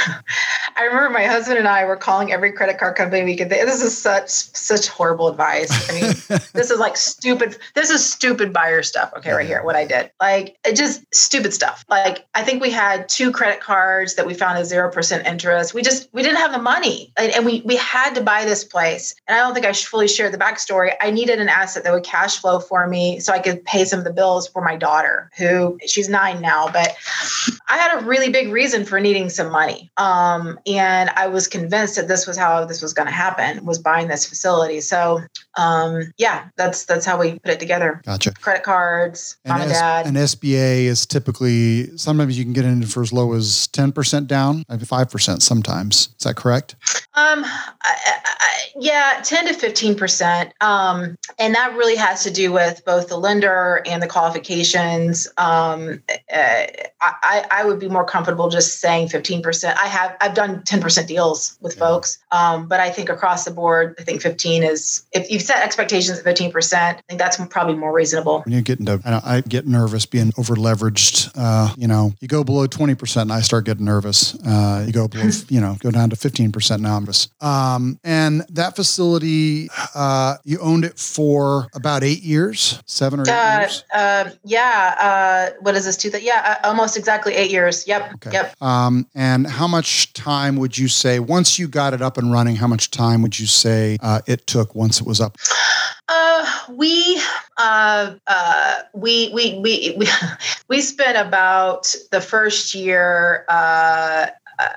I remember my husband and I were calling every credit card company we could. This is such such horrible advice. I mean, this is like stupid. This is stupid buyer stuff. Okay, right here, what I did, like it just stupid stuff. Like I think we had two credit cards that we found at zero percent interest. We just we didn't have the money, and, and we we had to buy this place. And I don't think I fully shared the backstory. I needed an asset that would cash flow for me so I could pay some of the bills for my daughter, who she's nine now. But I had a really big reason for needing some money. Um, and I was convinced that this was how this was going to happen, was buying this facility. So um, yeah, that's that's how we put it together. Gotcha. Credit cards, mom and, dad. An SBA is typically sometimes you can get in for as low as ten percent down, five percent sometimes. Is that correct? Um, I, I, yeah, ten to fifteen percent, um, and that really has to do with both the lender and the qualifications. Um, uh, I, I would be more comfortable just saying fifteen percent. I have I've done ten percent deals with folks, um, but I think across the board, I think fifteen is if you've set expectations at fifteen percent, I think that's probably more reasonable. When you get into, I, I get nervous being over leveraged. Uh, you know, you go below twenty percent, and I start getting nervous. Uh, you go below, you know, go down to fifteen percent now. Um, and that facility, uh, you owned it for about eight years, seven or eight uh, years. Uh, yeah. Uh, what is this? Two? That yeah, uh, almost exactly eight years. Yep. Okay. Yep. Um, and how much time would you say once you got it up and running? How much time would you say uh, it took once it was up? Uh, we uh, uh, we we we we we spent about the first year uh,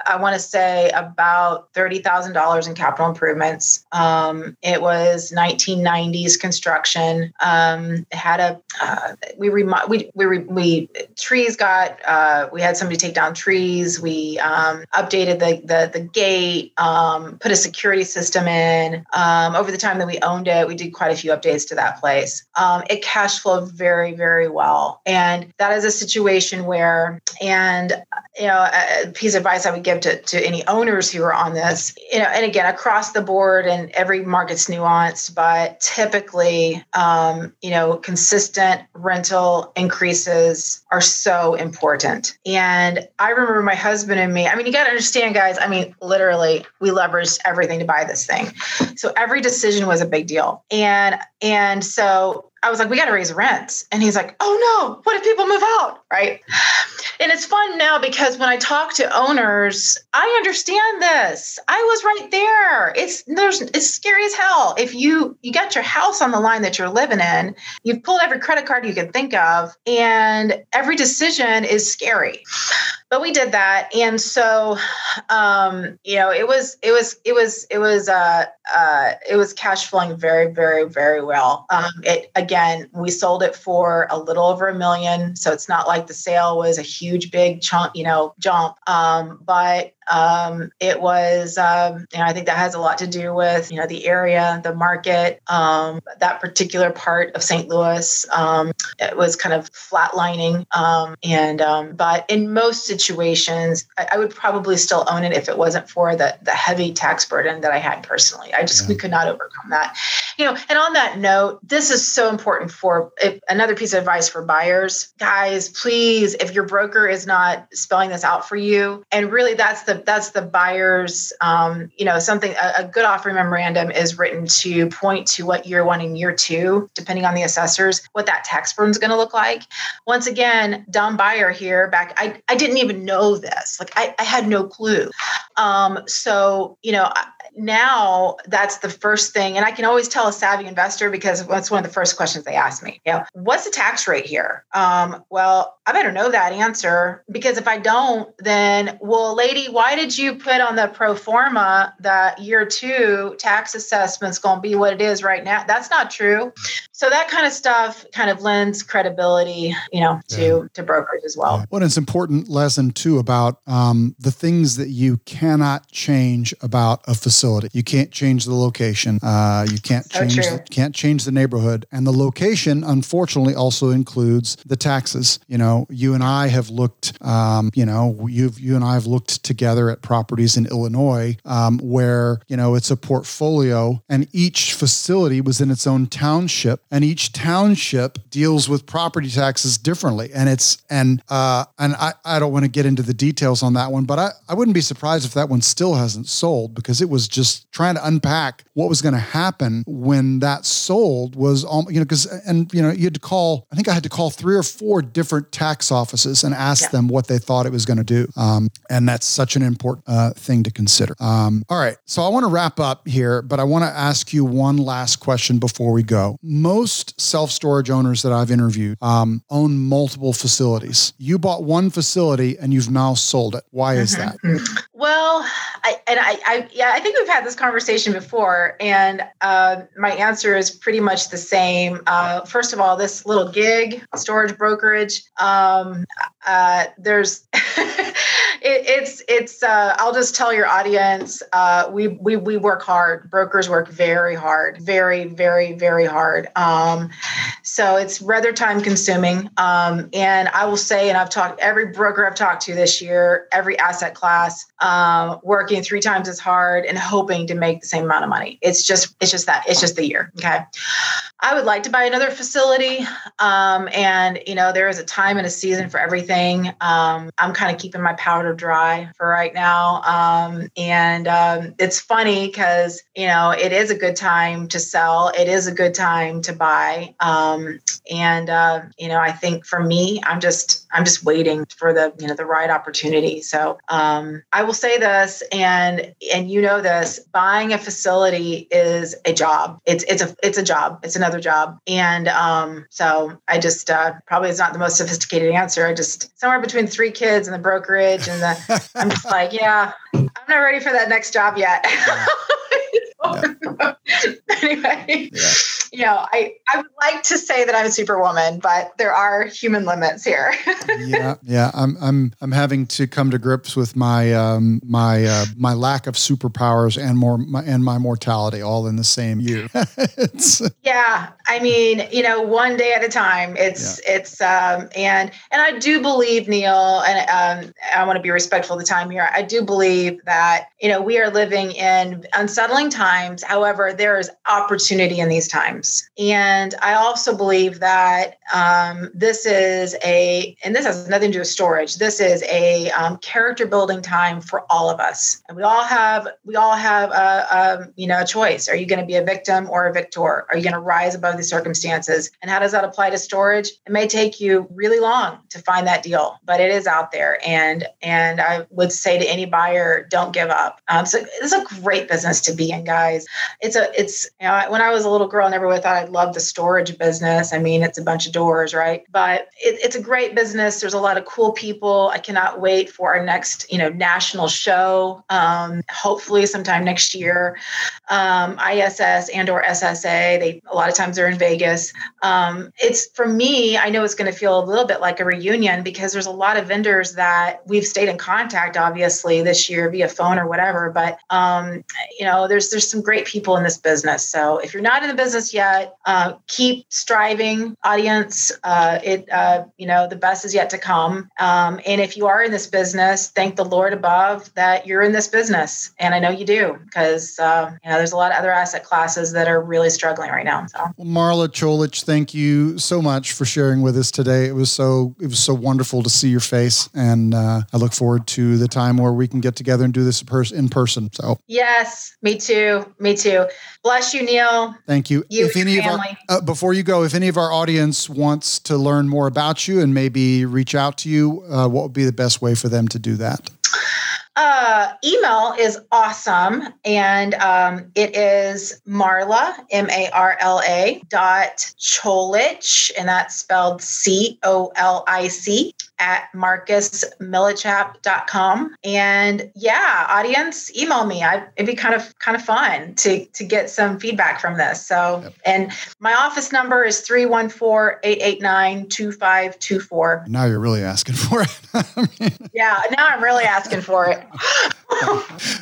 I want to say about $30,000 in capital improvements. Um, it was 1990s construction. Um, had a, uh, we, remo- we, we, we, trees got, uh, we had somebody take down trees. We um, updated the, the, the gate, um, put a security system in. Um, over the time that we owned it, we did quite a few updates to that place. Um, it cash flowed very, very well. And that is a situation where, and, you know, a piece of advice I would give to, to any owners who are on this, you know, and again, across the board and every market's nuanced, but typically, um, you know, consistent rental increases are so important. And I remember my husband and me, I mean, you got to understand, guys, I mean, literally, we leveraged everything to buy this thing. So every decision was a big deal. And, and so I was like, we got to raise rents. And he's like, oh no, what if people move out? Right. And it's fun now because when I talk to owners, I understand this. I was right there. It's there's it's scary as hell. If you you got your house on the line that you're living in, you've pulled every credit card you can think of, and every decision is scary but we did that. And so um, you know it was it was it was it was uh, uh, it was cash flowing very very very well. Um, it again we sold it for a little over a million. So it's not like the sale was a huge big chunk you know jump. Um, but um, it was, um, you know, I think that has a lot to do with, you know, the area, the market, um, that particular part of St. Louis. Um, it was kind of flatlining. Um, and, um, but in most situations, I, I, would probably still own it if it wasn't for the, the heavy tax burden that I had personally. I just, yeah. we could not overcome that. You know, and on that note, this is so important for if, another piece of advice for buyers. Guys, please, if your broker is not spelling this out for you, and really that's the the that's the buyer's um, you know something a, a, good offering memorandum is written to point to what year one and year two depending on the assessors what that tax burden is going to look like. Once again dumb buyer here back i, I didn't even know this. Like i, I had no clue. Um, so you know now that's the first thing and i can always tell a savvy investor because that's one of the first questions they ask me you know what's the tax rate here? Um, well i better know that answer because if i don't then well lady why did you put on the pro forma that year two tax assessment's going to be what it is right now that's not true so that kind of stuff kind of lends credibility you know to yeah. to brokers as well yeah. well it's important lesson too about um, the things that you cannot change about a facility. You can't change the location. Uh, you can't so change the, can't change the neighborhood, and the location, unfortunately, also includes the taxes. You know, you and I have looked. Um, you know, you you and I have looked together at properties in Illinois um, where you know it's a portfolio, and each facility was in its own township, and each township deals with property taxes differently, and it's and uh, and I I don't want to get into the details on that one, but I I wouldn't be surprised if that one still hasn't sold because it was just trying to unpack what was going to happen when that sold was all you know because and you know you had to call i think i had to call three or four different tax offices and ask yeah. them what they thought it was going to do um, and that's such an important uh, thing to consider. Um, all right so i want to wrap up here but i want to ask you one last question before we go. Most self-storage owners that i've interviewed um, own multiple facilities. You bought one facility and you've now sold it. Why is mm-hmm. that well I, and I, I yeah i think we've had this conversation before, and uh, my answer is pretty much the same. Uh, first of all, this little gig, storage brokerage, um, uh, there's it, it's it's. Uh, I'll just tell your audience, uh, we we we work hard. Brokers work very hard, very very very hard. Um, so it's rather time consuming. Um, and I will say, and I've talked every broker I've talked to this year, every asset class, um, Um, working three times as hard and hoping to make the same amount of money. It's just it's just that it's just the year. Okay. I would like to buy another facility. Um, and, you know, there is a time and a season for everything. Um, I'm kind of keeping my powder dry for right now. Um, and um, it's funny because, you know, it is a good time to sell, it is a good time to buy. Um, and, uh, you know, I think for me, I'm just, I'm just waiting for the, you know, the right opportunity. So I will say this, and, and you know this, buying a facility is a job. It's, it's a, it's a job. It's another another job. And um, so I just uh, probably it's not the most sophisticated answer. I just somewhere between three kids and the brokerage and the I'm just like, yeah, I'm not ready for that next job yet. Yeah. anyway, yeah. you know, I, I would like to say that I'm a superwoman, but there are human limits here. yeah, yeah. I'm I'm I'm having to come to grips with my um my uh, my lack of superpowers and more my, and my mortality all in the same year. yeah, I mean, you know, one day at a time. It's yeah. it's um and and I do believe Neil, and um I want to be respectful of the time here. I do believe that you know we are living in unsettling times times. However, there is opportunity in these times. And I also believe that um, this is a, and this has nothing to do with storage, this is a um, character building time for all of us. And we all have, we all have a, a you know, a choice. Are you going to be a victim or a victor? Are you going to rise above the circumstances? And how does that apply to storage? It may take you really long to find that deal, but it is out there. And, and I would say to any buyer, don't give up. Um, so it's a great business to be in, guys. It's a, it's, you know, when I was a little girl, I never really thought I'd love the storage business. I mean, it's a bunch of doors, right? But it, it's a great business. There's a lot of cool people. I cannot wait for our next, you know, national show. Um, hopefully sometime next year. Um, ISS and or SSA. They a lot of times they're in Vegas. Um, it's for me. I know it's going to feel a little bit like a reunion because there's a lot of vendors that we've stayed in contact, obviously this year via phone or whatever. But um, you know, there's there's some great people in this business. So if you're not in the business yet, uh, keep striving, audience. Uh, it uh, you know the best is yet to come. Um, and if you are in this business, thank the Lord above that you're in this business, and I know you do because uh, you know there's a lot of other asset classes that are really struggling right now. So, well, Marla Cholich, thank you so much for sharing with us today. It was so it was so wonderful to see your face, and uh, I look forward to the time where we can get together and do this in person. So, yes, me too, me too. Bless you, Neil. Thank you. You if any family. Of our, uh, before you go, if any of our audience wants to learn more about you and maybe reach out to you, uh, what would be the best way for them to do that? Uh, email is awesome. And um, it is Marla, M A R L A, dot Cholich, and that's spelled C O L I C, at marcusmillichap.com. And yeah, audience, email me. I, it'd be kind of kind of fun to to get some feedback from this. So, yep. and my office number is 314-889-2524. Now you're really asking for it. yeah, now I'm really asking for it.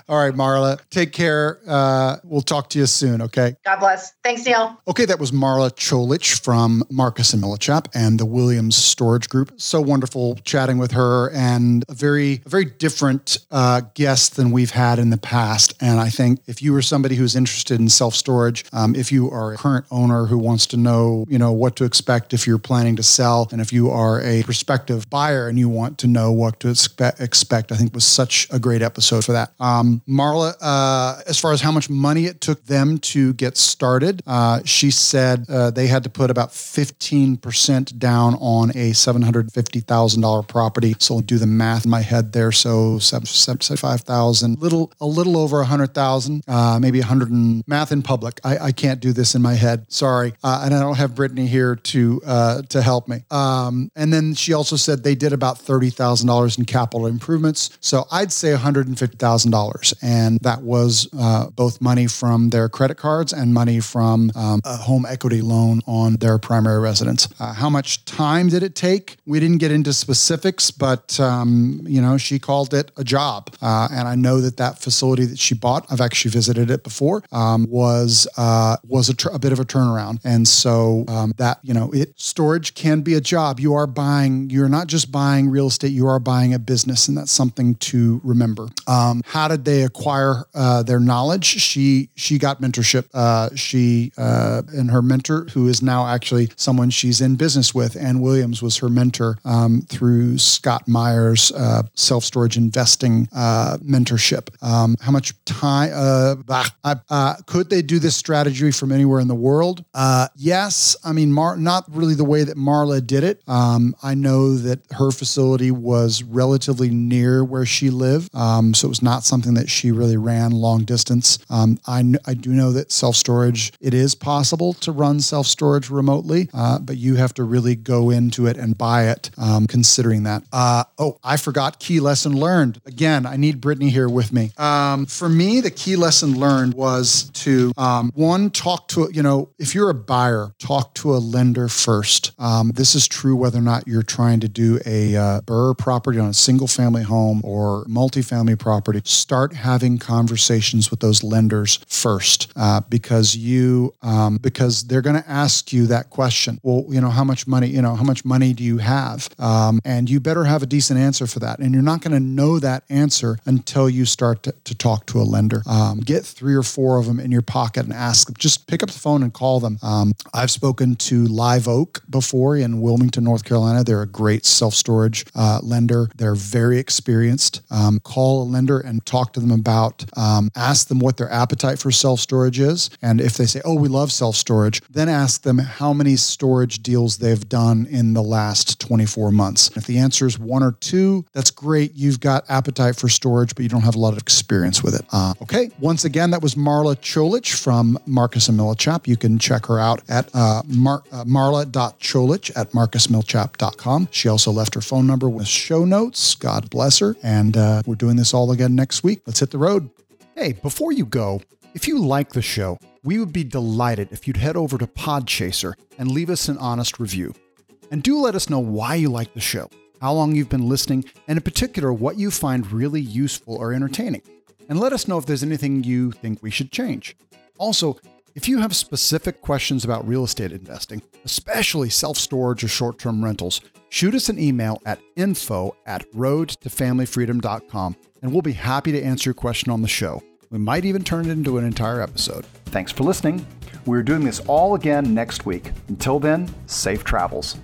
All right, Marla, take care. Uh, we'll talk to you soon, okay? God bless. Thanks, Neil. Okay, that was Marla Cholich from Marcus and Millichap and the Williams Storage Group. So wonderful chatting with her and a very, a very different uh, guest than we've had in the past. And I think if you are somebody who's interested in self storage, um, if you are a current owner who wants to know, you know, what to expect if you're planning to sell, and if you are a prospective buyer and you want to know what to expect, I think was such a great episode for that. Um, Marla, uh, as far as how much money it took them to get started, uh, she said uh, they had to put about 15% down on a $750,000 property. So do the math in my head there. So 75,000, little, a little over 100,000, uh, maybe 100 and math in public. I, I, can't do this in my head. Sorry. Uh, and I don't have Brittany here to, uh, to help me. Um, and then she also said they did about $30,000 in capital improvements. So I'd say $150,000. and that was uh, both money from their credit cards and money from um, a home equity loan on their primary residence. Uh, how much time did it take? We didn't get into specifics, but um, you know, she called it a job, uh, and I know that that facility that she bought, I've actually visited it before, um, was uh, was a, tr- a, bit of a turnaround, and so um, that you know, it storage can be a job. You are buying, you're not just buying real estate, you are buying a business, and that's something to remember. Um, how did they acquire uh, their knowledge? She she got mentorship. Uh, she uh, and her mentor, who is now actually someone she's in business with, Ann Williams was her mentor um, through Scott Meyers' uh, self storage investing uh, mentorship. Um, how much time uh, could they do this strategy from anywhere in the world? yes, I mean Mar- not really the way that Marla did it. Um, I know that her facility was relatively near where she lived. Um, so it was not something that she really ran long distance. Um, I, kn- I do know that self storage, it is possible to run self storage remotely, uh, but you have to really go into it and buy it, um, considering that. Uh, oh, I forgot key lesson learned. Again, I need Brittany here with me. Um, for me, the key lesson learned was to um, one, talk to, you know, if you're a buyer, talk to a lender first. Um, this is true whether or not you're trying to do a uh, BRRRR property on a single family home or multifamily property start having conversations with those lenders first uh, because you um, because they're going to ask you that question. Well, you know, how much money? You know, how much money do you have? Um, and you better have a decent answer for that. And you're not going to know that answer until you start to, to talk to a lender. Um, get three or four of them in your pocket and ask them. Just pick up the phone and call them. Um, I've spoken to Live Oak before in Wilmington, North Carolina. They're a great self storage uh, lender. They're very experienced. Um, call a lender and talk to them about, um, ask them what their appetite for self storage is. And if they say, oh, we love self storage, then ask them how many storage deals they've done in the last 24 months. If the answer is one or two, that's great. You've got appetite for storage, but you don't have a lot of experience with it. Uh, okay. Once again, that was Marla Cholich from Marcus and Millichap. You can check her out at uh, mar- uh, marla.cholich at marcusmillichap.com. She also left her phone number with show notes. God bless her. And uh, we're doing this all again next week. Let's hit the road. Hey, before you go, if you like the show, we would be delighted if you'd head over to Podchaser and leave us an honest review. And do let us know why you like the show, how long you've been listening, and in particular, what you find really useful or entertaining. And let us know if there's anything you think we should change. Also, if you have specific questions about real estate investing, especially self storage or short term rentals, shoot us an email at info at roadtofamilyfreedom.com and we'll be happy to answer your question on the show. We might even turn it into an entire episode. Thanks for listening. We're doing this all again next week. Until then, safe travels.